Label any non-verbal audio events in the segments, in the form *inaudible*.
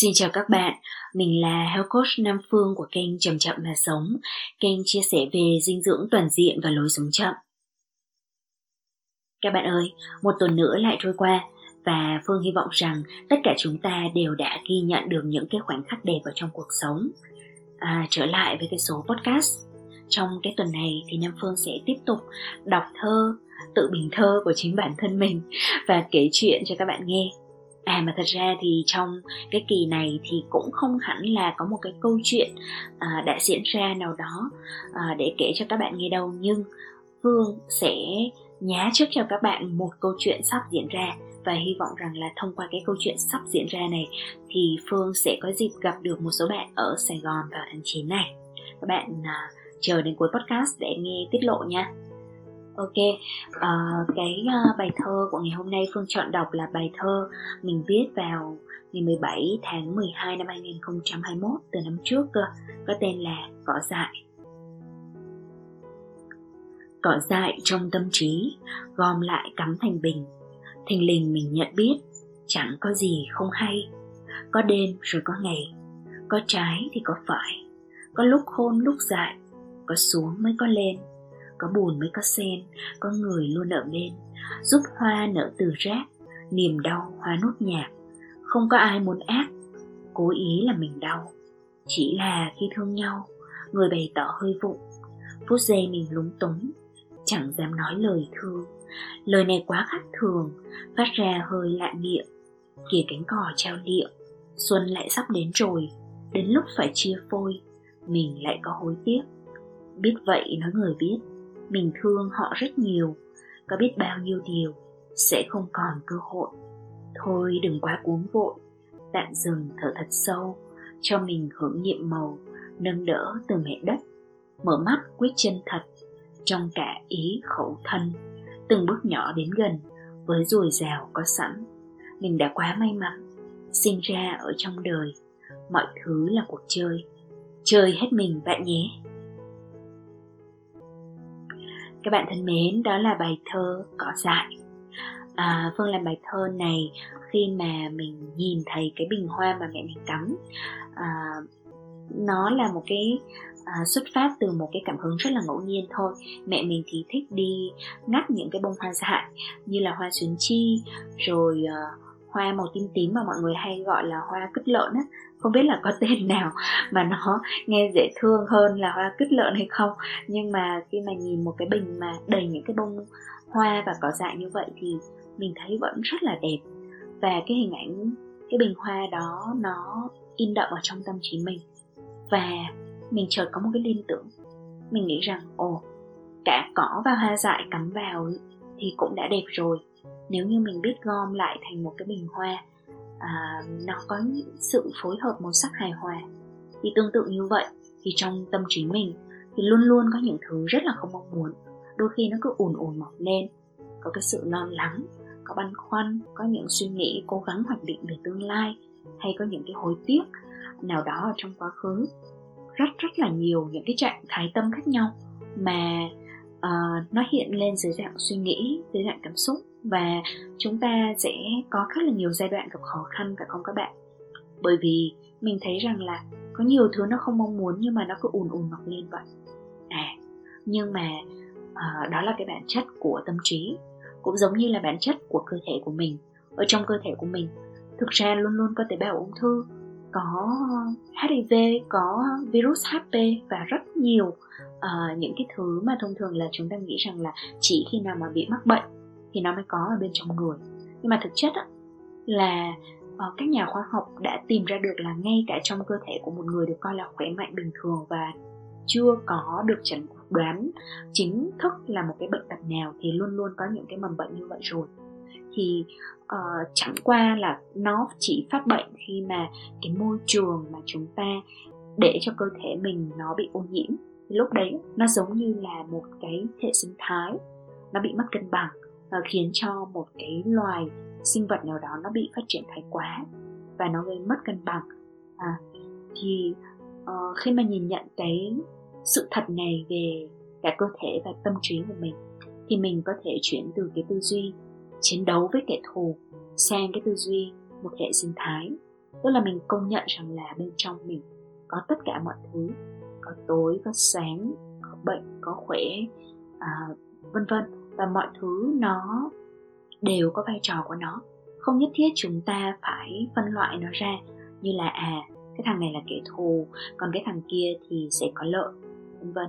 Xin chào các bạn, mình là Health Coach Nam Phương của kênh Chậm Chậm Mà Sống, kênh chia sẻ về dinh dưỡng toàn diện và lối sống chậm. Các bạn ơi, một tuần nữa lại trôi qua và Phương hy vọng rằng tất cả chúng ta đều đã ghi nhận được những cái khoảnh khắc đẹp ở trong cuộc sống. À, trở lại với cái số podcast. Trong cái tuần này thì Nam Phương sẽ tiếp tục đọc thơ, tự bình thơ của chính bản thân mình và kể chuyện cho các bạn nghe à mà thật ra thì trong cái kỳ này thì cũng không hẳn là có một cái câu chuyện à, đã diễn ra nào đó à, để kể cho các bạn nghe đâu. Nhưng phương sẽ nhá trước cho các bạn một câu chuyện sắp diễn ra và hy vọng rằng là thông qua cái câu chuyện sắp diễn ra này thì phương sẽ có dịp gặp được một số bạn ở sài gòn vào tháng 9 này. Các bạn à, chờ đến cuối podcast để nghe tiết lộ nha. Ok, uh, cái uh, bài thơ của ngày hôm nay Phương chọn đọc là bài thơ mình viết vào ngày 17 tháng 12 năm 2021 từ năm trước cơ, có tên là Cỏ dại. Cỏ dại trong tâm trí, gom lại cắm thành bình, thình lình mình nhận biết, chẳng có gì không hay, có đêm rồi có ngày, có trái thì có phải, có lúc khôn lúc dại, có xuống mới có lên có buồn mới có sen, có người luôn ở bên, giúp hoa nở từ rác, niềm đau hoa nốt nhạc. không có ai muốn ác, cố ý là mình đau. Chỉ là khi thương nhau, người bày tỏ hơi vụng. Phút giây mình lúng túng, chẳng dám nói lời thương. Lời này quá khác thường, phát ra hơi lạ miệng kìa cánh cỏ treo liệng xuân lại sắp đến rồi. Đến lúc phải chia phôi, mình lại có hối tiếc. Biết vậy nói người biết mình thương họ rất nhiều. Có biết bao nhiêu điều sẽ không còn cơ hội. Thôi đừng quá cuống vội. Tạm dừng thở thật sâu, cho mình hưởng nhiệm màu, nâng đỡ từ mẹ đất. Mở mắt quyết chân thật, trong cả ý khẩu thân. Từng bước nhỏ đến gần, với dồi dào có sẵn. Mình đã quá may mắn, sinh ra ở trong đời. Mọi thứ là cuộc chơi. Chơi hết mình bạn nhé các bạn thân mến đó là bài thơ cỏ dại. À, vâng, phương làm bài thơ này khi mà mình nhìn thấy cái bình hoa mà mẹ mình cắm à, nó là một cái à, xuất phát từ một cái cảm hứng rất là ngẫu nhiên thôi. Mẹ mình thì thích đi ngắt những cái bông hoa dại như là hoa xuyến chi rồi à, hoa màu tím tím mà mọi người hay gọi là hoa cứt lợn á không biết là có tên nào mà nó nghe dễ thương hơn là hoa cứt lợn hay không. Nhưng mà khi mà nhìn một cái bình mà đầy những cái bông hoa và cỏ dại như vậy thì mình thấy vẫn rất là đẹp. Và cái hình ảnh, cái bình hoa đó nó in đậm ở trong tâm trí mình. Và mình chợt có một cái liên tưởng. Mình nghĩ rằng, ồ, cả cỏ và hoa dại cắm vào thì cũng đã đẹp rồi. Nếu như mình biết gom lại thành một cái bình hoa à, nó có sự phối hợp màu sắc hài hòa. Thì tương tự như vậy thì trong tâm trí mình thì luôn luôn có những thứ rất là không mong muốn. Đôi khi nó cứ ùn ùn mọc lên có cái sự lo lắng có băn khoăn có những suy nghĩ cố gắng hoạch định về tương lai hay có những cái hối tiếc nào đó ở trong quá khứ. Rất rất là nhiều những cái trạng thái tâm khác nhau mà uh, nó hiện lên dưới dạng suy nghĩ dưới dạng cảm xúc và chúng ta sẽ có khá là nhiều giai đoạn gặp khó khăn phải không các bạn? Bởi vì mình thấy rằng là có nhiều thứ nó không mong muốn nhưng mà nó cứ ùn ùn mọc lên vậy. À nhưng mà uh, đó là cái bản chất của tâm trí cũng giống như là bản chất của cơ thể của mình. Ở trong cơ thể của mình thực ra luôn luôn có tế bào ung thư có HIV, có virus HP và rất nhiều uh, những cái thứ mà thông thường là chúng ta nghĩ rằng là chỉ khi nào mà bị mắc bệnh thì nó mới có ở bên trong người. Nhưng mà thực chất á, là ờ, các nhà khoa học đã tìm ra được là ngay cả trong cơ thể của một người được coi là khỏe mạnh bình thường và chưa có được chẩn đoán chính thức là một cái bệnh tật nào thì luôn luôn có những cái mầm bệnh như vậy rồi. Thì uh, chẳng qua là nó chỉ phát bệnh khi mà cái môi trường mà chúng ta để cho cơ thể mình nó bị ô nhiễm. Lúc đấy nó giống như là một cái hệ sinh thái nó bị mất cân bằng và khiến cho một cái loài sinh vật nào đó nó bị phát triển thái quá và nó gây mất cân bằng. À, thì uh, khi mà nhìn nhận cái sự thật này về cả cơ thể và tâm trí của mình thì mình có thể chuyển từ cái tư duy chiến đấu với kẻ thù sang cái tư duy một hệ sinh thái. Tức là mình công nhận rằng là bên trong mình có tất cả mọi thứ có tối có sáng có bệnh có khỏe à, vân vân và mọi thứ nó đều có vai trò của nó. Không nhất thiết chúng ta phải phân loại nó ra như là à cái thằng này là kẻ thù, còn cái thằng kia thì sẽ có lợi, vân vân.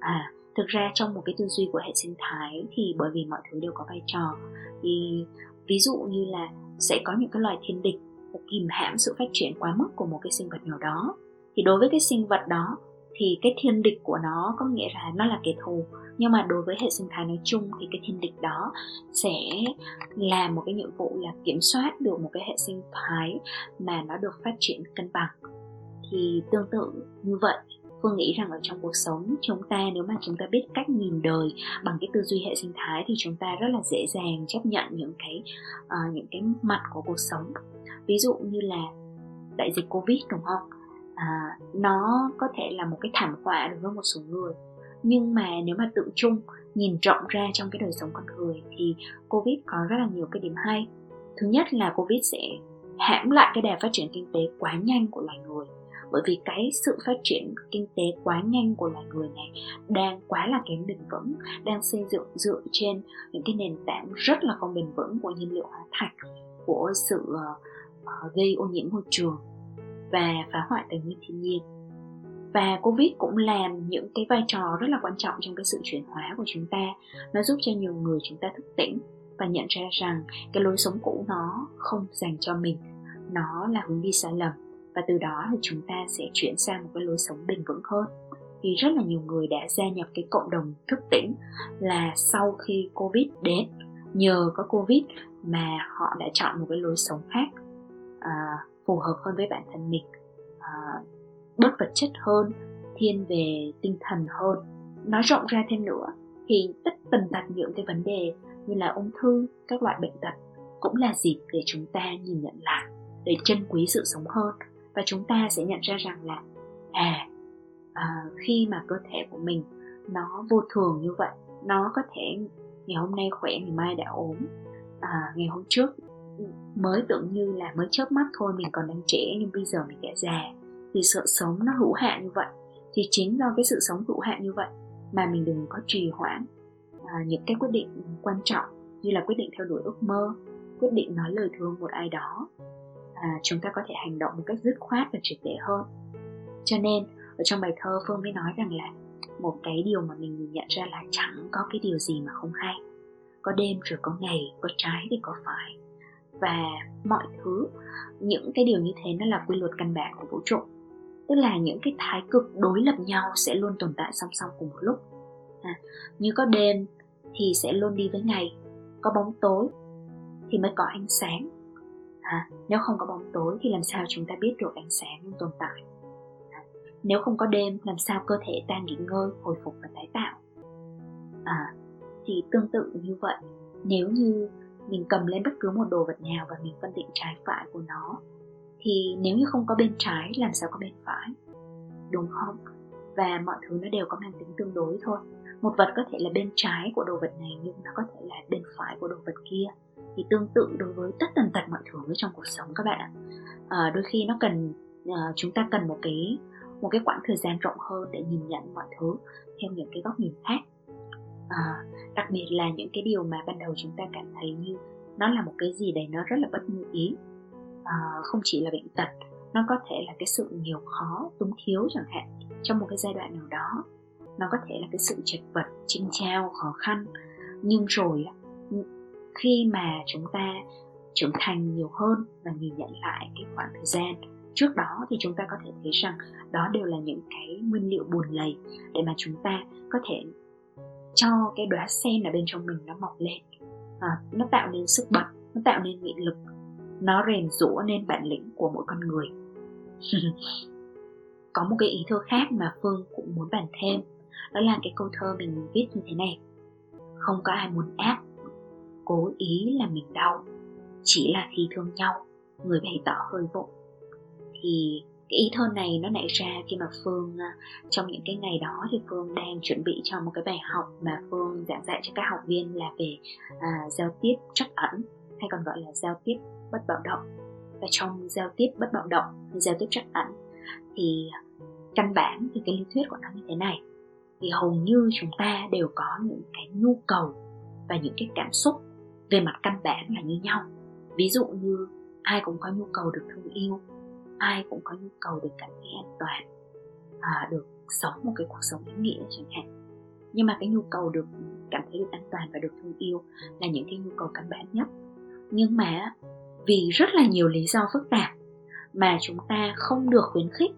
À thực ra trong một cái tư duy của hệ sinh thái thì bởi vì mọi thứ đều có vai trò, thì ví dụ như là sẽ có những cái loài thiên địch kìm hãm sự phát triển quá mức của một cái sinh vật nào đó, thì đối với cái sinh vật đó thì cái thiên địch của nó có nghĩa là nó là kẻ thù. Nhưng mà đối với hệ sinh thái nói chung thì cái thiên địch đó sẽ làm một cái nhiệm vụ là kiểm soát được một cái hệ sinh thái mà nó được phát triển cân bằng. Thì tương tự như vậy phương nghĩ rằng ở trong cuộc sống chúng ta nếu mà chúng ta biết cách nhìn đời bằng cái tư duy hệ sinh thái thì chúng ta rất là dễ dàng chấp nhận những cái uh, những cái mặt của cuộc sống. Ví dụ như là đại dịch covid đúng không? À, nó có thể là một cái thảm họa đối với một số người. Nhưng mà nếu mà tự chung nhìn rộng ra trong cái đời sống con người thì covid có rất là nhiều cái điểm hay. Thứ nhất là covid sẽ hãm lại cái đà phát triển kinh tế quá nhanh của loài người. Bởi vì cái sự phát triển kinh tế quá nhanh của loài người này đang quá là kém bền vững đang xây dựng dựa trên những cái nền tảng rất là không bền vững của nhiên liệu hóa thạch của sự uh, gây ô nhiễm môi trường và phá hoại tài nguyên thiên nhiên. Và covid cũng làm những cái vai trò rất là quan trọng trong cái sự chuyển hóa của chúng ta. Nó giúp cho nhiều người chúng ta thức tỉnh và nhận ra rằng cái lối sống cũ nó không dành cho mình. Nó là hướng đi sai lầm. Và từ đó thì chúng ta sẽ chuyển sang một cái lối sống bền vững hơn. Thì rất là nhiều người đã gia nhập cái cộng đồng thức tỉnh là sau khi covid đến. Nhờ có covid mà họ đã chọn một cái lối sống khác. À, phù hợp hơn với bản thân mình. À, bớt vật chất hơn thiên về tinh thần hơn. Nói rộng ra thêm nữa thì tất tần tật những cái vấn đề như là ung thư các loại bệnh tật cũng là dịp để chúng ta nhìn nhận lại để trân quý sự sống hơn. Và chúng ta sẽ nhận ra rằng là à, à khi mà cơ thể của mình nó vô thường như vậy nó có thể ngày hôm nay khỏe ngày mai đã ốm. À, ngày hôm trước mới tưởng như là mới chớp mắt thôi mình còn đang trẻ nhưng bây giờ mình đã già. Thì sự sống nó hữu hạn như vậy. Thì chính do cái sự sống hữu hạn như vậy mà mình đừng có trì hoãn à, những cái quyết định quan trọng như là quyết định theo đuổi ước mơ quyết định nói lời thương một ai đó. À, chúng ta có thể hành động một cách dứt khoát và triệt để hơn. Cho nên ở trong bài thơ phương mới nói rằng là một cái điều mà mình nhìn nhận ra là chẳng có cái điều gì mà không hay. Có đêm rồi có ngày có trái thì có phải và mọi thứ. Những cái điều như thế nó là quy luật căn bản của vũ trụ. Tức là những cái thái cực đối lập nhau sẽ luôn tồn tại song song cùng một lúc. À, như có đêm thì sẽ luôn đi với ngày có bóng tối thì mới có ánh sáng. À, nếu không có bóng tối thì làm sao chúng ta biết được ánh sáng luôn tồn tại? À, nếu không có đêm làm sao cơ thể ta nghỉ ngơi hồi phục và tái tạo? À, thì tương tự như vậy. Nếu như mình cầm lên bất cứ một đồ vật nào và mình phân định trái phải của nó thì nếu như không có bên trái làm sao có bên phải? Đúng không? Và mọi thứ nó đều có mang tính tương đối thôi. Một vật có thể là bên trái của đồ vật này nhưng nó có thể là bên phải của đồ vật kia. Thì tương tự đối với tất tần tật mọi thứ trong cuộc sống các bạn ạ. À, đôi khi nó cần à, chúng ta cần một cái một cái quãng thời gian rộng hơn để nhìn nhận mọi thứ theo những cái góc nhìn khác à, đặc biệt là những cái điều mà ban đầu chúng ta cảm thấy như nó là một cái gì đấy nó rất là bất như ý. À, không chỉ là bệnh tật nó có thể là cái sự nhiều khó túng thiếu chẳng hạn trong một cái giai đoạn nào đó. Nó có thể là cái sự chật vật chinh trao khó khăn. Nhưng rồi khi mà chúng ta trưởng thành nhiều hơn và nhìn nhận lại cái khoảng thời gian trước đó thì chúng ta có thể thấy rằng đó đều là những cái nguyên liệu buồn lầy để mà chúng ta có thể cho cái đóa sen ở bên trong mình nó mọc lên. À, nó tạo nên sức bật nó tạo nên nghị lực nó rèn rũa nên bản lĩnh của mỗi con người. *laughs* Có một cái ý thơ khác mà phương cũng muốn bàn thêm đó là cái câu thơ mình viết như thế này. Không có ai muốn ác cố ý là mình đau. Chỉ là khi thương nhau người bày tỏ hơi vụng thì cái ý thơ này nó nảy ra khi mà phương à, trong những cái ngày đó thì phương đang chuẩn bị cho một cái bài học mà phương giảng dạy cho các học viên là về à, giao tiếp trắc ẩn hay còn gọi là giao tiếp bất bạo động. Và trong giao tiếp bất bạo động giao tiếp trắc ẩn thì căn bản thì cái lý thuyết của nó như thế này. Thì hầu như chúng ta đều có những cái nhu cầu và những cái cảm xúc về mặt căn bản là như nhau. Ví dụ như ai cũng có nhu cầu được thương yêu ai cũng có nhu cầu được cảm thấy an toàn à, được sống một cái cuộc sống ý nghĩa chẳng hạn. Nhưng mà cái nhu cầu được cảm thấy được an toàn và được thương yêu là những cái nhu cầu căn bản nhất. Nhưng mà vì rất là nhiều lý do phức tạp mà chúng ta không được khuyến khích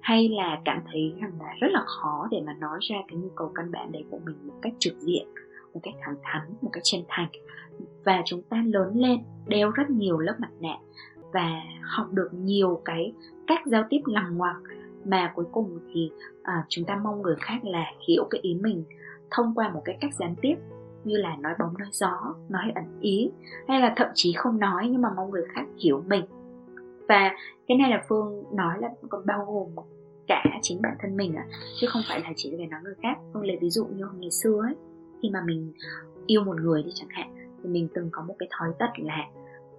hay là cảm thấy rằng là rất là khó để mà nói ra cái nhu cầu căn bản đấy của mình một cách trực diện một cách thẳng thắn một cách chân thành. Và chúng ta lớn lên đeo rất nhiều lớp mặt nạ và học được nhiều cái cách giao tiếp lằng ngoằng. Mà cuối cùng thì à, chúng ta mong người khác là hiểu cái ý mình thông qua một cái cách gián tiếp như là nói bóng nói gió nói ẩn ý hay là thậm chí không nói nhưng mà mong người khác hiểu mình. Và cái này là phương nói là còn bao gồm cả chính bản thân mình à chứ không phải là chỉ về nói người khác. Phương lấy ví dụ như ngày xưa ấy khi mà mình yêu một người đi chẳng hạn thì mình từng có một cái thói tật là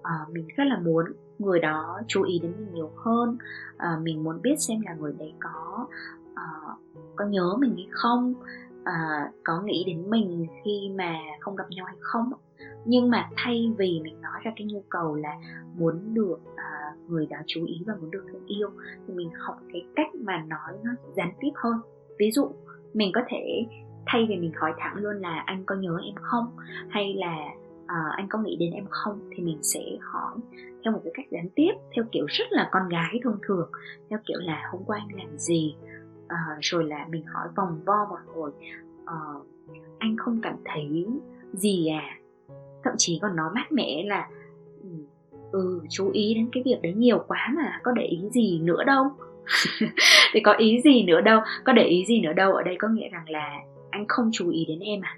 à, mình rất là muốn người đó chú ý đến mình nhiều hơn. À, mình muốn biết xem là người đấy có à, có nhớ mình hay không. À, có nghĩ đến mình khi mà không gặp nhau hay không. Nhưng mà thay vì mình nói ra cái nhu cầu là muốn được uh, người đó chú ý và muốn được thương yêu thì mình học cái cách mà nói nó gián tiếp hơn. Ví dụ mình có thể thay vì mình hỏi thẳng luôn là anh có nhớ em không? hay là à, anh có nghĩ đến em không? Thì mình sẽ hỏi theo một cái cách gián tiếp theo kiểu rất là con gái thông thường theo kiểu là hôm qua anh làm gì? À, rồi là mình hỏi vòng vo một hồi à, anh không cảm thấy gì à? Thậm chí còn nói mát mẻ là ừ chú ý đến cái việc đấy nhiều quá mà có để ý gì nữa đâu? *laughs* Thì có ý gì nữa đâu có để ý gì nữa đâu ở đây có nghĩa rằng là anh không chú ý đến em à?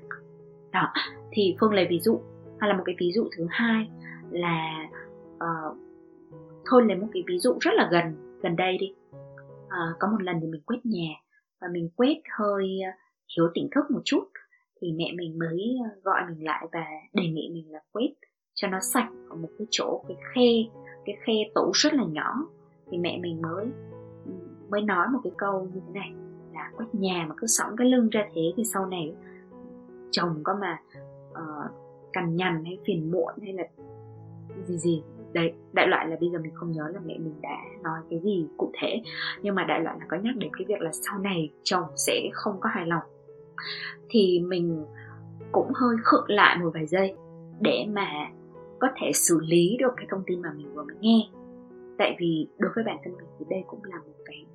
Đó thì phương lấy ví dụ hay là một cái ví dụ thứ hai là uh, thôi lấy một cái ví dụ rất là gần gần đây đi. Uh, có một lần thì mình quét nhà và mình quét hơi ờ, thiếu tỉnh thức một chút thì mẹ mình mới gọi mình lại và đề nghị mình là quét cho nó sạch ở một cái chỗ cái khe cái khe tủ rất là nhỏ. Thì mẹ mình mới mới nói một cái câu như thế này là quét nhà mà cứ sõng cái lưng ra thế thì sau này chồng có mà uh, cằn nhằn hay phiền muộn hay là gì gì. Đấy, đại loại là bây giờ mình không nhớ là mẹ mình đã nói cái gì cụ thể. Nhưng mà đại loại là có nhắc đến cái việc là sau này chồng sẽ không có hài lòng. Thì mình cũng hơi khựng lại một vài giây để mà có thể xử lý được cái thông tin mà mình vừa mới nghe. Tại vì đối với bản thân mình thì đây cũng là một cái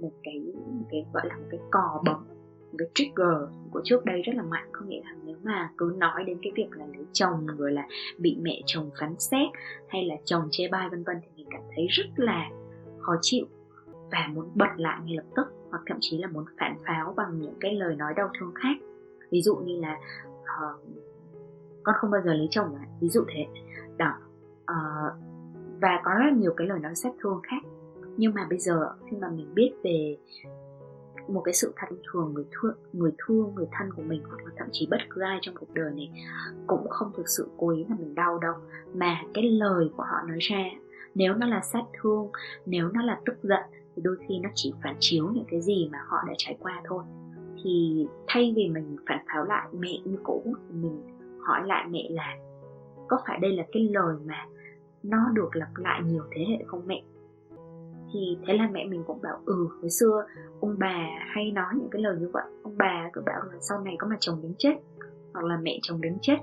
một cái một cái gọi là một cái cò bấm một cái trigger của trước đây rất là mạnh. Có nghĩa là nếu mà cứ nói đến cái việc là lấy chồng rồi là bị mẹ chồng phán xét hay là chồng chê bai vân vân thì mình cảm thấy rất là khó chịu và muốn bật lại ngay lập tức hoặc thậm chí là muốn phản pháo bằng những cái lời nói đau thương khác. Ví dụ như là uh, con không bao giờ lấy chồng à ví dụ thế. Đó. Uh, và có rất nhiều cái lời nói sát thương khác. Nhưng mà bây giờ khi mà mình biết về một cái sự thật thường người thương người thương người thân của mình hoặc là thậm chí bất cứ ai trong cuộc đời này cũng không thực sự cố ý là mình đau đâu. Mà cái lời của họ nói ra, nếu nó là sát thương, nếu nó là tức giận, thì đôi khi nó chỉ phản chiếu những cái gì mà họ đã trải qua thôi. Thì thay vì mình phản pháo lại mẹ như cũ, thì mình hỏi lại mẹ là, có phải đây là cái lời mà nó được lặp lại nhiều thế hệ không mẹ? Thì thế là mẹ mình cũng bảo ừ hồi xưa ông bà hay nói những cái lời như vậy. Ông bà cứ bảo là sau này có mà chồng đến chết, hoặc là mẹ chồng đến chết.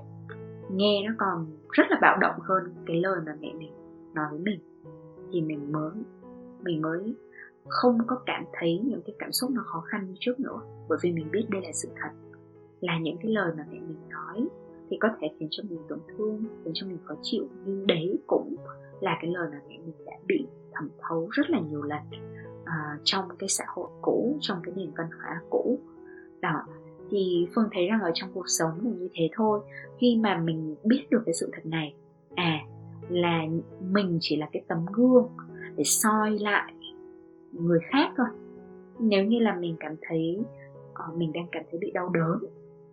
Nghe nó còn rất là bạo động hơn cái lời mà mẹ mình nói với mình. Thì mình mới mình mới không có cảm thấy những cái cảm xúc nó khó khăn như trước nữa, bởi vì mình biết đây là sự thật. Là những cái lời mà mẹ mình nói thì có thể khiến cho mình tổn thương, khiến cho mình khó chịu, nhưng đấy cũng là cái lời mà mẹ mình đã bị thẩm thấu rất là nhiều lần uh, trong cái xã hội cũ trong cái nền văn hóa cũ. Đó thì phương thấy rằng ở trong cuộc sống là như thế thôi. Khi mà mình biết được cái sự thật này à là mình chỉ là cái tấm gương để soi lại người khác thôi. Nếu như là mình cảm thấy uh, mình đang cảm thấy bị đau đớn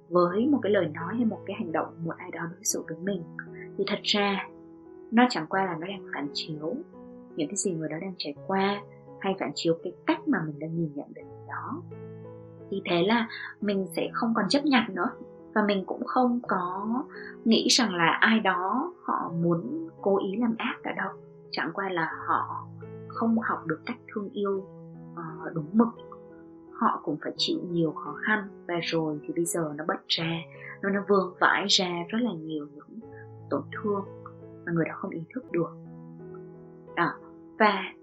với một cái lời nói hay một cái hành động một ai đó đối xử với mình thì thật ra nó chẳng qua là nó đang phản chiếu những cái gì người đó đang trải qua hay phản chiếu cái cách mà mình đang nhìn nhận về người đó. Thì thế là mình sẽ không còn chấp nhận nữa và mình cũng không có nghĩ rằng là ai đó họ muốn cố ý làm ác cả đâu. Chẳng qua là họ không học được cách thương yêu uh, đúng mực. Họ cũng phải chịu nhiều khó khăn và rồi thì bây giờ nó bật ra nó nó vương vãi ra rất là nhiều những tổn thương mà người đó không ý thức được. Đó và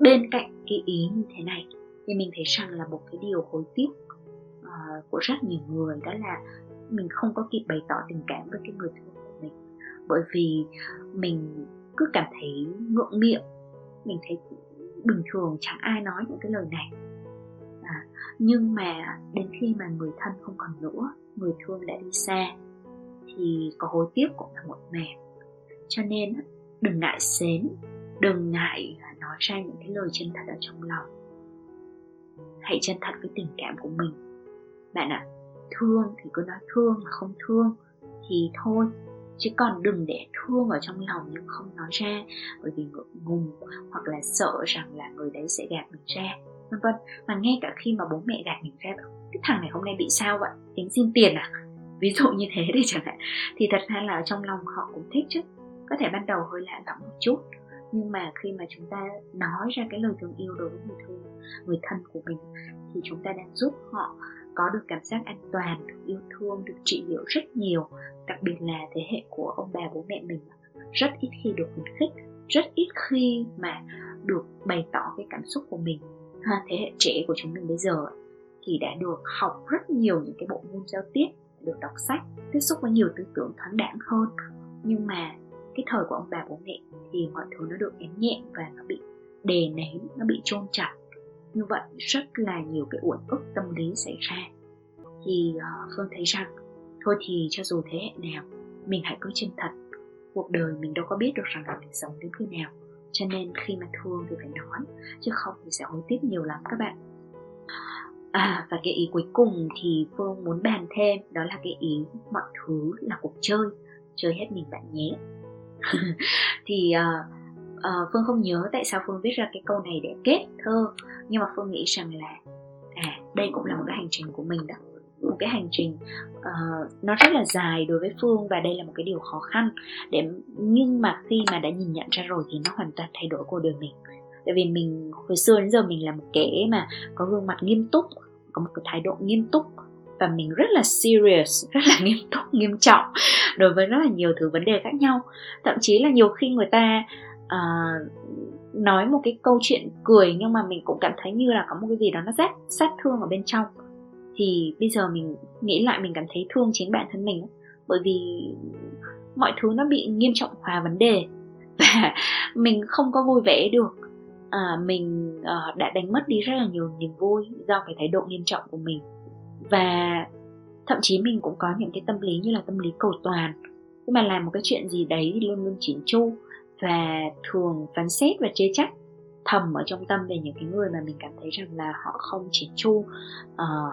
bên cạnh cái ý như thế này thì mình thấy rằng là một cái điều hối tiếc uh, của rất nhiều người đó là mình không có kịp bày tỏ tình cảm với cái người thương của mình. Bởi vì mình cứ cảm thấy ngượng miệng mình thấy bình thường chẳng ai nói những cái lời này. À, nhưng mà đến khi mà người thân không còn nữa người thương đã đi xa thì có hối tiếc cũng là một mẹ. Cho nên đừng ngại xến đừng ngại nói ra những cái lời chân thật ở trong lòng. Hãy chân thật với tình cảm của mình. Bạn ạ à, thương thì cứ nói thương mà không thương thì thôi. Chứ còn đừng để thương ở trong lòng nhưng không nói ra bởi vì ngượng ngùng hoặc là sợ rằng là người đấy sẽ gạt mình ra vân vân. Mà ngay cả khi mà bố mẹ gạt mình ra cái thằng này hôm nay bị sao vậy? Tính xin tiền à? Ví dụ như thế đi chẳng hạn. Thì thật ra là trong lòng họ cũng thích chứ. Có thể ban đầu hơi lạ lẫm một chút nhưng mà khi mà chúng ta nói ra cái lời thương yêu đối với người thương người thân của mình thì chúng ta đang giúp họ có được cảm giác an toàn được yêu thương được trị liệu rất nhiều. Đặc biệt là thế hệ của ông bà bố mẹ mình rất ít khi được khuyến khích rất ít khi mà được bày tỏ cái cảm xúc của mình. Ha, thế hệ trẻ của chúng mình bây giờ thì đã được học rất nhiều những cái bộ môn giao tiếp được đọc sách tiếp xúc với nhiều tư tưởng thoáng đẳng hơn. Nhưng mà cái thời của ông bà bố mẹ thì mọi thứ nó được ém nhẹ và nó bị đè nén nó bị chôn chặt. Như vậy rất là nhiều cái uẩn ức tâm lý xảy ra. Thì uh, phương thấy rằng thôi thì cho dù thế hệ nào mình hãy cứ chân thật. Cuộc đời mình đâu có biết được rằng là mình sống đến khi nào. Cho nên khi mà thương thì phải nói chứ không thì sẽ hối tiếc nhiều lắm các bạn. À và cái ý cuối cùng thì phương muốn bàn thêm đó là cái ý mọi thứ là cuộc chơi. Chơi hết mình bạn nhé. *laughs* thì uh, uh, phương không nhớ tại sao phương viết ra cái câu này để kết thơ. Nhưng mà phương nghĩ rằng là à đây cũng là một cái hành trình của mình đó. Một cái hành trình uh, nó rất là dài đối với phương và đây là một cái điều khó khăn. Để nhưng mà khi mà đã nhìn nhận ra rồi thì nó hoàn toàn thay đổi cuộc đời mình. Tại vì mình hồi xưa đến giờ mình là một kẻ mà có gương mặt nghiêm túc có một cái thái độ nghiêm túc và mình rất là serious *laughs* rất là nghiêm túc nghiêm trọng đối với rất là nhiều thứ vấn đề khác nhau. Thậm chí là nhiều khi người ta uh, nói một cái câu chuyện cười nhưng mà mình cũng cảm thấy như là có một cái gì đó nó rất sát thương ở bên trong. Thì bây giờ mình nghĩ lại mình cảm thấy thương chính bản thân mình bởi vì mọi thứ nó bị nghiêm trọng hóa vấn đề *laughs* và mình không có vui vẻ được. À, mình uh, đã đánh mất đi rất là nhiều niềm vui do cái thái độ nghiêm trọng của mình và thậm chí mình cũng có những cái tâm lý như là tâm lý cầu toàn. Khi mà làm một cái chuyện gì đấy thì luôn luôn chỉn chu và thường phán xét và chê trách thầm ở trong tâm về những cái người mà mình cảm thấy rằng là họ không chỉn chu uh,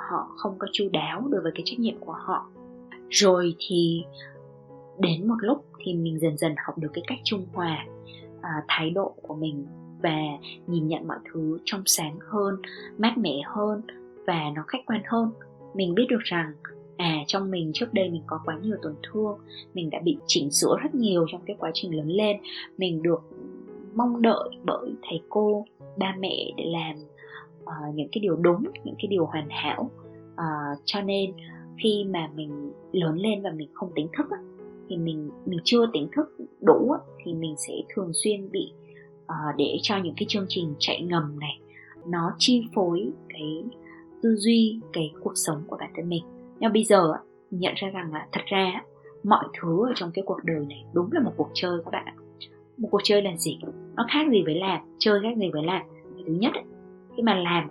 họ không có chu đáo đối với cái trách nhiệm của họ. Rồi thì đến một lúc thì mình dần dần học được cái cách trung hòa uh, thái độ của mình và nhìn nhận mọi thứ trong sáng hơn mát mẻ hơn và nó khách quan hơn mình biết được rằng à trong mình trước đây mình có quá nhiều tổn thương mình đã bị chỉnh sửa rất nhiều trong cái quá trình lớn lên. Mình được mong đợi bởi thầy cô ba mẹ để làm uh, những cái điều đúng những cái điều hoàn hảo. Uh, cho nên khi mà mình lớn lên và mình không tỉnh thức thì mình mình chưa tỉnh thức đủ thì mình sẽ thường xuyên bị uh, để cho những cái chương trình chạy ngầm này nó chi phối cái tư duy cái cuộc sống của bản thân mình. Nhưng bây giờ nhận ra rằng là thật ra mọi thứ ở trong cái cuộc đời này đúng là một cuộc chơi các bạn ạ. Một cuộc chơi là gì? Nó khác gì với làm, chơi khác gì với làm? Thứ nhất khi mà làm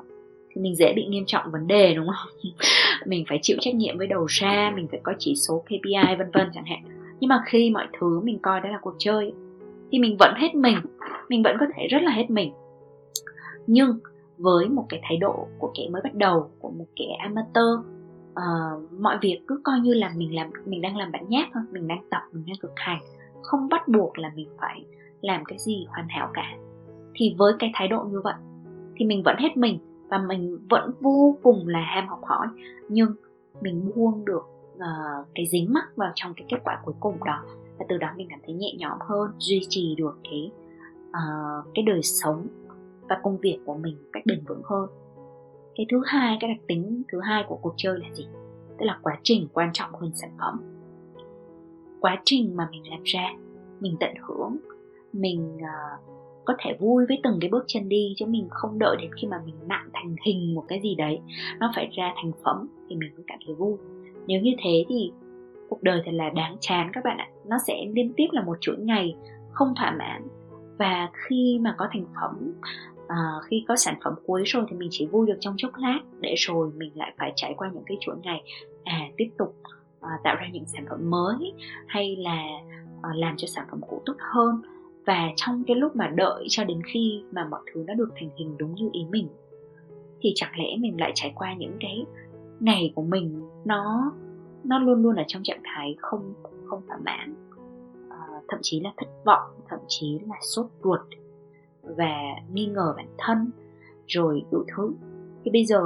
thì mình dễ bị nghiêm trọng vấn đề, đúng không? *laughs* Mình phải chịu trách nhiệm với đầu ra, mình phải có chỉ số kpi vân vân chẳng hạn. Nhưng mà khi mọi thứ mình coi đó là cuộc chơi thì mình vẫn hết mình mình vẫn có thể rất là hết mình. Nhưng với một cái thái độ của kẻ mới bắt đầu của một kẻ amateur. Uh, mọi việc cứ coi như là mình làm mình đang làm bản nháp thôi mình đang tập mình đang thực hành. Không bắt buộc là mình phải làm cái gì hoàn hảo cả. Thì với cái thái độ như vậy thì mình vẫn hết mình và mình vẫn vô cùng là ham học hỏi. Nhưng mình buông được uh, cái dính mắc vào trong cái kết quả cuối cùng đó và từ đó mình cảm thấy nhẹ nhõm hơn duy trì được cái uh, cái đời sống và công việc của mình cách bền vững hơn. Cái thứ hai cái đặc tính thứ hai của cuộc chơi là gì? Tức là quá trình quan trọng hơn sản phẩm. Quá trình mà mình làm ra mình tận hưởng mình uh, có thể vui với từng cái bước chân đi chứ mình không đợi đến khi mà mình nặng thành hình một cái gì đấy nó phải ra thành phẩm thì mình mới cảm thấy vui. Nếu như thế thì cuộc đời thật là đáng chán các bạn ạ. Nó sẽ liên tiếp là một chuỗi ngày không thỏa mãn. Và khi mà có thành phẩm à, khi có sản phẩm cuối rồi thì mình chỉ vui được trong chốc lát để rồi mình lại phải trải qua những cái chuỗi ngày à tiếp tục à, tạo ra những sản phẩm mới hay là à, làm cho sản phẩm cũ tốt hơn. Và trong cái lúc mà đợi cho đến khi mà mọi thứ nó được thành hình đúng như ý mình thì chẳng lẽ mình lại trải qua những cái ngày của mình nó nó luôn luôn ở trong trạng thái không không thỏa mãn? À, thậm chí là thất vọng thậm chí là sốt ruột và nghi ngờ bản thân, rồi đủ thứ. Thì bây giờ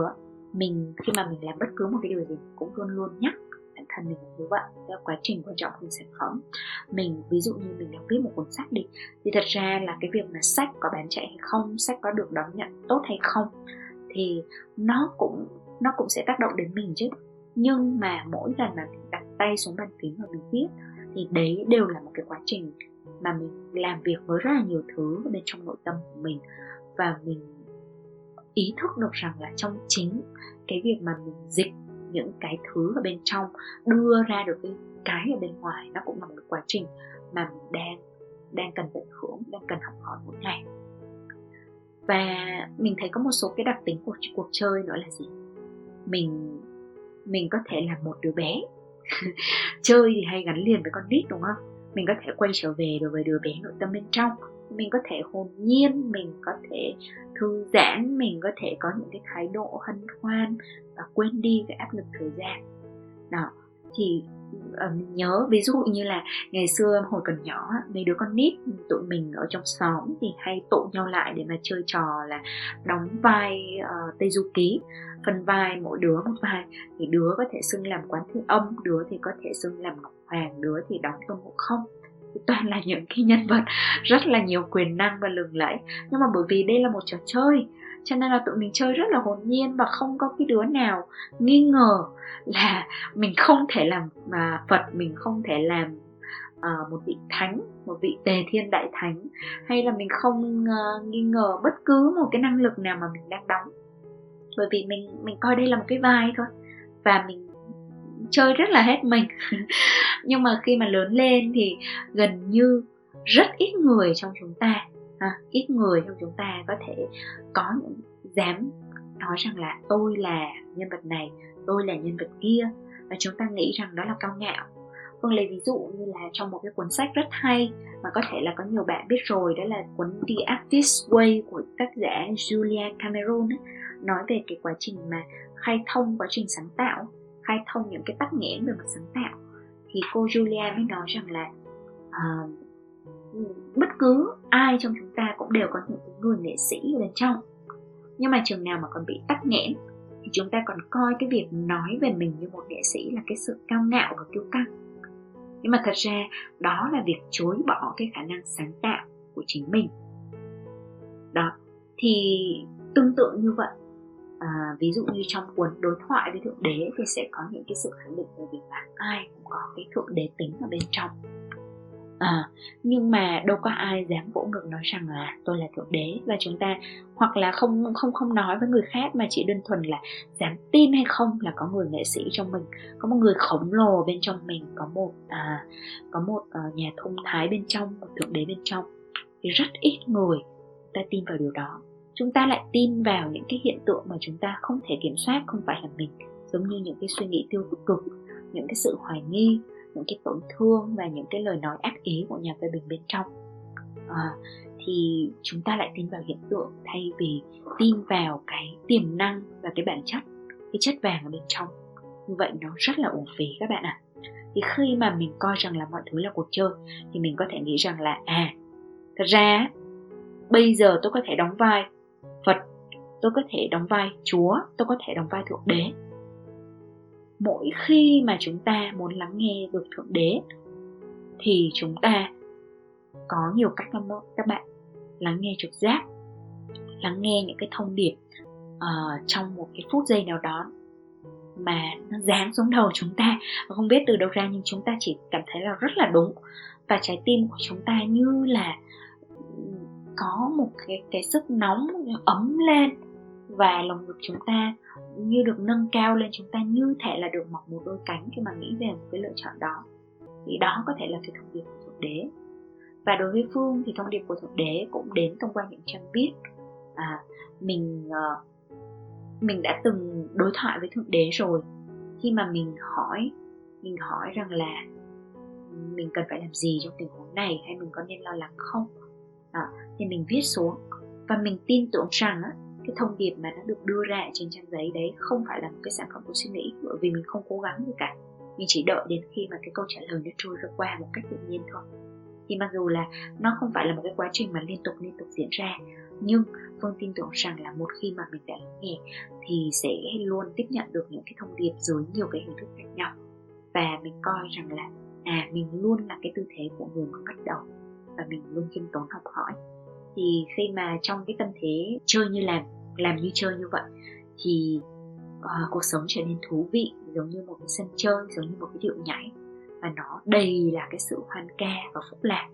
mình, khi mà mình làm bất cứ một cái điều gì cũng luôn luôn nhắc bản thân mình như vậy đó quá trình quan trọng của sản phẩm. Mình, ví dụ như mình đang viết một cuốn sách đi, thì thật ra là cái việc mà sách có bán chạy hay không, sách có được đón nhận tốt hay không, thì nó cũng nó cũng sẽ tác động đến mình chứ. Nhưng mà mỗi lần mà mình đặt tay xuống bàn phím và mình viết, thì đấy đều là một cái quá trình mà mình làm việc với rất là nhiều thứ bên trong nội tâm của mình. Và mình ý thức được rằng là trong chính cái việc mà mình dịch những cái thứ ở bên trong, đưa ra được cái cái ở bên ngoài, nó cũng là một quá trình mà mình đang đang cần tận hưởng, đang cần học hỏi mỗi ngày. Và mình thấy có một số cái đặc tính của cuộc chơi nữa là gì? Mình mình có thể là một đứa bé. *laughs* Chơi thì hay gắn liền với con nít, đúng không? Mình có thể quay trở về đối với đứa bé nội tâm bên trong. Mình có thể hồn nhiên, mình có thể thư giãn, mình có thể có những cái thái độ hân hoan và quên đi cái áp lực thời gian. Đó, thì Ờ, mình nhớ ví dụ như là ngày xưa hồi còn nhỏ mấy đứa con nít tụi mình ở trong xóm thì hay tụ nhau lại để mà chơi trò là đóng vai uh, tây du ký. Phần vai mỗi đứa một vai. Thì đứa có thể xưng làm quán thiên âm đứa thì có thể xưng làm ngọc hoàng đứa thì đóng tôn ngộ không. Toàn là những cái nhân vật *laughs* rất là nhiều quyền năng và lừng lẫy. Nhưng mà bởi vì đây là một trò chơi cho nên là tụi mình chơi rất là hồn nhiên và không có cái đứa nào nghi ngờ là mình không thể làm mà phật mình không thể làm uh, một vị thánh một vị tề thiên đại thánh. Hay là mình không uh, nghi ngờ bất cứ một cái năng lực nào mà mình đang đóng. Bởi vì mình mình coi đây là một cái vai thôi. Và mình chơi rất là hết mình. *laughs* Nhưng mà khi mà lớn lên thì gần như rất ít người trong chúng ta à, ít người trong chúng ta có thể có những dám nói rằng là tôi là nhân vật này tôi là nhân vật kia và chúng ta nghĩ rằng đó là cao ngạo. Phương lấy ví dụ như là trong một cái cuốn sách rất hay mà có thể là có nhiều bạn biết rồi đó là cuốn The Artist Way của tác giả Julia Cameron ấy, nói về cái quá trình mà khai thông quá trình sáng tạo khai thông những cái tắc nghẽn về mặt sáng tạo. Thì cô Julia mới nói rằng là uh, bất cứ ai trong chúng ta cũng đều có những cái người nghệ sĩ ở bên trong. Nhưng mà trường nào mà còn bị tắc nghẽn thì chúng ta còn coi cái việc nói về mình như một nghệ sĩ là cái sự cao ngạo và kiêu căng. Nhưng mà thật ra đó là việc chối bỏ cái khả năng sáng tạo của chính mình. Đó thì tương tự như vậy. À, ví dụ như trong cuốn đối thoại với thượng đế thì sẽ có những cái sự khẳng định về việc là ai cũng có cái thượng đế tính ở bên trong à, nhưng mà đâu có ai dám vỗ ngực nói rằng là tôi là thượng đế và chúng ta hoặc là không không không nói với người khác mà chỉ đơn thuần là dám tin hay không là có người nghệ sĩ trong mình có một người khổng lồ bên trong mình có một à, có một uh, nhà thông thái bên trong một thượng đế bên trong. Thì rất ít người ta tin vào điều đó. Chúng ta lại tin vào những cái hiện tượng mà chúng ta không thể kiểm soát không phải là mình. Giống như những cái suy nghĩ tiêu cực những cái sự hoài nghi những cái tổn thương và những cái lời nói ác ý của nhà phê bình bên trong. À, thì chúng ta lại tin vào hiện tượng thay vì tin vào cái tiềm năng và cái bản chất cái chất vàng ở bên trong. Như vậy nó rất là uổng phí các bạn ạ. À. thì khi mà mình coi rằng là mọi thứ là cuộc chơi thì mình có thể nghĩ rằng là à thật ra bây giờ tôi có thể đóng vai phật tôi có thể đóng vai chúa tôi có thể đóng vai thượng đế mỗi khi mà chúng ta muốn lắng nghe được thượng đế thì chúng ta có nhiều cách lắm đó các bạn. Lắng nghe trực giác lắng nghe những cái thông điệp uh, trong một cái phút giây nào đó mà nó dán xuống đầu chúng ta. Không biết từ đâu ra nhưng chúng ta chỉ cảm thấy là rất là đúng. Và trái tim của chúng ta như là có một cái cái sức nóng ấm lên và lòng ngực chúng ta như được nâng cao lên chúng ta như thể là được mọc một đôi cánh khi mà nghĩ về một cái lựa chọn đó. Thì đó có thể là cái thông điệp của thượng đế. Và đối với phương thì thông điệp của thượng đế cũng đến thông qua những trang viết. À, mình uh, mình đã từng đối thoại với thượng đế rồi. Khi mà mình hỏi mình hỏi rằng là mình cần phải làm gì trong tình huống này hay mình có nên lo lắng không? À, thì mình viết xuống. Và mình tin tưởng rằng á, cái thông điệp mà nó được đưa ra trên trang giấy đấy không phải là một cái sản phẩm của suy nghĩ, bởi vì mình không cố gắng gì cả. Mình chỉ đợi đến khi mà cái câu trả lời nó trôi ra qua một cách tự nhiên thôi. Thì mặc dù là nó không phải là một cái quá trình mà liên tục liên tục diễn ra, nhưng phương tin tưởng rằng là một khi mà mình đã lắng nghe thì sẽ luôn tiếp nhận được những cái thông điệp dưới nhiều cái hình thức khác nhau. Và mình coi rằng là à mình luôn là cái tư thế của người mới bắt đầu và mình luôn khiêm tốn học hỏi thì khi mà trong cái tâm thế chơi như làm làm như chơi như vậy thì uh, cuộc sống trở nên thú vị giống như một cái sân chơi giống như một cái điệu nhảy. Và nó đầy là cái sự hoan ca và phúc lạc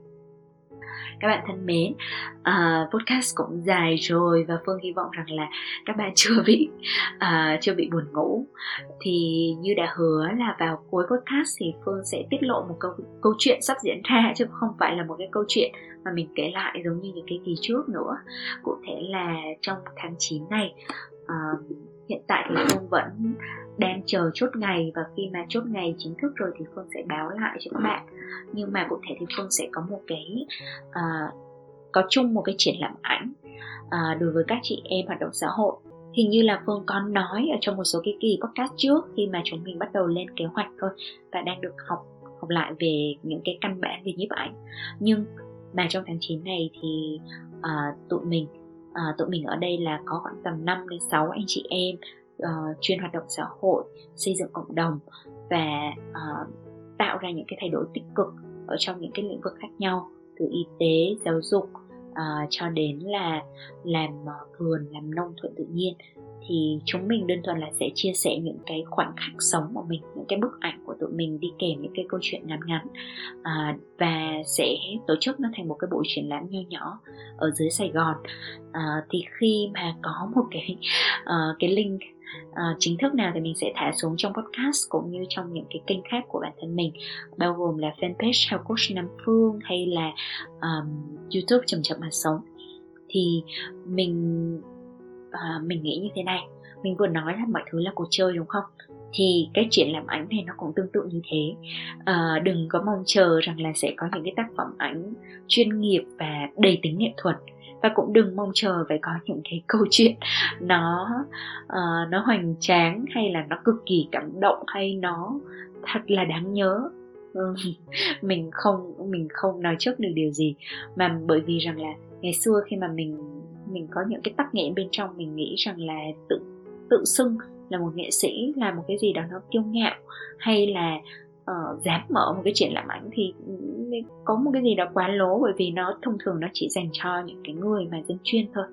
các bạn thân mến uh, podcast cũng dài rồi và phương hy vọng rằng là các bạn *laughs* chưa bị uh, chưa bị buồn ngủ. Thì như đã hứa là vào cuối podcast thì phương sẽ tiết lộ một câu câu chuyện sắp diễn ra *laughs* chứ không phải là một cái câu chuyện mà mình kể lại giống như những cái kỳ trước nữa. Cụ thể là trong tháng 9 này uh, hiện tại thì phương vẫn đang chờ chốt ngày và khi mà chốt ngày chính thức rồi thì phương sẽ báo lại cho các bạn. Nhưng mà cụ thể thì phương sẽ có một cái uh, có chung một cái triển lãm ảnh uh, đối với các chị em hoạt động xã hội. Hình như là phương có nói ở trong một số cái kỳ podcast trước khi mà chúng mình bắt đầu lên kế hoạch thôi và đang được học học lại về những cái căn bản về nhiếp ảnh. Nhưng mà trong tháng 9 này thì uh, tụi mình uh, tụi mình ở đây là có khoảng tầm 5 đến 6 anh chị em uh, chuyên hoạt động xã hội xây dựng cộng đồng và uh, tạo ra những cái thay đổi tích cực ở trong những cái lĩnh vực khác nhau từ y tế giáo dục uh, cho đến là làm uh, vườn làm nông thuận tự nhiên thì chúng mình đơn thuần là sẽ chia sẻ những cái khoảnh khắc sống của mình những cái bức ảnh của tụi mình đi kèm những cái câu chuyện ngắn ngắn à, và sẽ tổ chức nó thành một cái buổi triển lãm nho nhỏ ở dưới Sài Gòn. À, thì khi mà có một cái uh, *laughs* cái link uh, chính thức nào thì mình sẽ thả xuống trong podcast cũng như trong những cái kênh khác của bản thân mình bao gồm là fanpage Health Coach Nam Phương hay là um, YouTube chậm chậm mà sống. Thì mình uh, mình nghĩ như thế này mình vừa nói là mọi thứ là cuộc chơi đúng không? Thì cái triển lãm ảnh này nó cũng tương tự như thế. À, đừng có mong chờ rằng là sẽ có những cái tác phẩm ảnh chuyên nghiệp và đầy tính nghệ thuật và cũng đừng mong chờ phải có những cái câu chuyện nó uh, nó hoành tráng hay là nó cực kỳ cảm động hay nó thật là đáng nhớ. Ừ, *laughs* mình không mình không nói trước được điều gì. Mà bởi vì rằng là ngày xưa khi mà mình mình có những cái tắc nghẽn bên trong mình nghĩ rằng là tự tự xưng là một nghệ sĩ là một cái gì đó nó kiêu ngạo hay là uh, dám mở một cái triển lãm ảnh thì có một cái gì đó quá lố bởi vì nó thông thường nó chỉ dành cho những cái người mà dân chuyên thôi.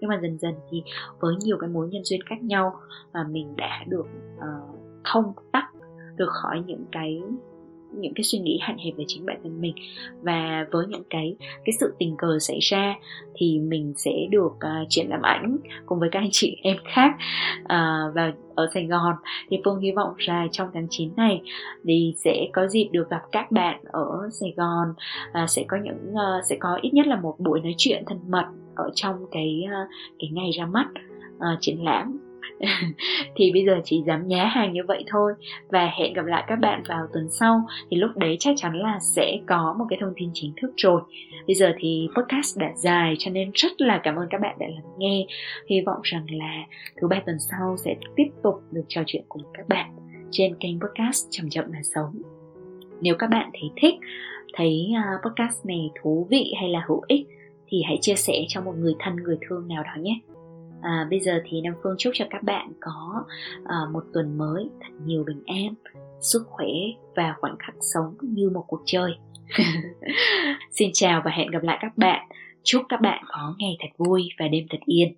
Nhưng mà dần dần thì với nhiều cái mối nhân duyên khác nhau mà mình đã được uh, thông tắc được khỏi những cái những cái suy nghĩ hạn hẹp về chính bản thân mình. Và với những cái cái sự tình cờ xảy ra thì mình sẽ được uh, triển lãm ảnh cùng với các anh chị em khác uh, và ở Sài Gòn. Thì Phương hy vọng là trong tháng 9 này thì sẽ có dịp được gặp các bạn ở Sài Gòn và sẽ có những uh, sẽ có ít nhất là một buổi nói chuyện thân mật ở trong cái uh, cái ngày ra mắt uh, triển lãm. *laughs* thì bây giờ chỉ dám nhá hàng như vậy thôi. Và hẹn gặp lại các bạn vào tuần sau. Thì lúc đấy chắc chắn là sẽ có một cái thông tin chính thức rồi. Bây giờ thì podcast đã dài cho nên rất là cảm ơn các bạn đã lắng nghe. Hy vọng rằng là thứ ba tuần sau sẽ tiếp tục được trò chuyện cùng các bạn trên kênh podcast chậm chậm mà sống. Nếu các bạn thấy thích, thấy à, podcast này thú vị hay là hữu ích thì hãy chia sẻ cho một người thân, người thương nào đó nhé à, bây giờ thì nam phương chúc cho các bạn có à, một tuần mới thật nhiều bình an sức khỏe và khoảnh khắc sống như một cuộc chơi. *laughs* Xin chào và hẹn gặp lại các bạn. Chúc các bạn có ngày thật vui và đêm thật yên.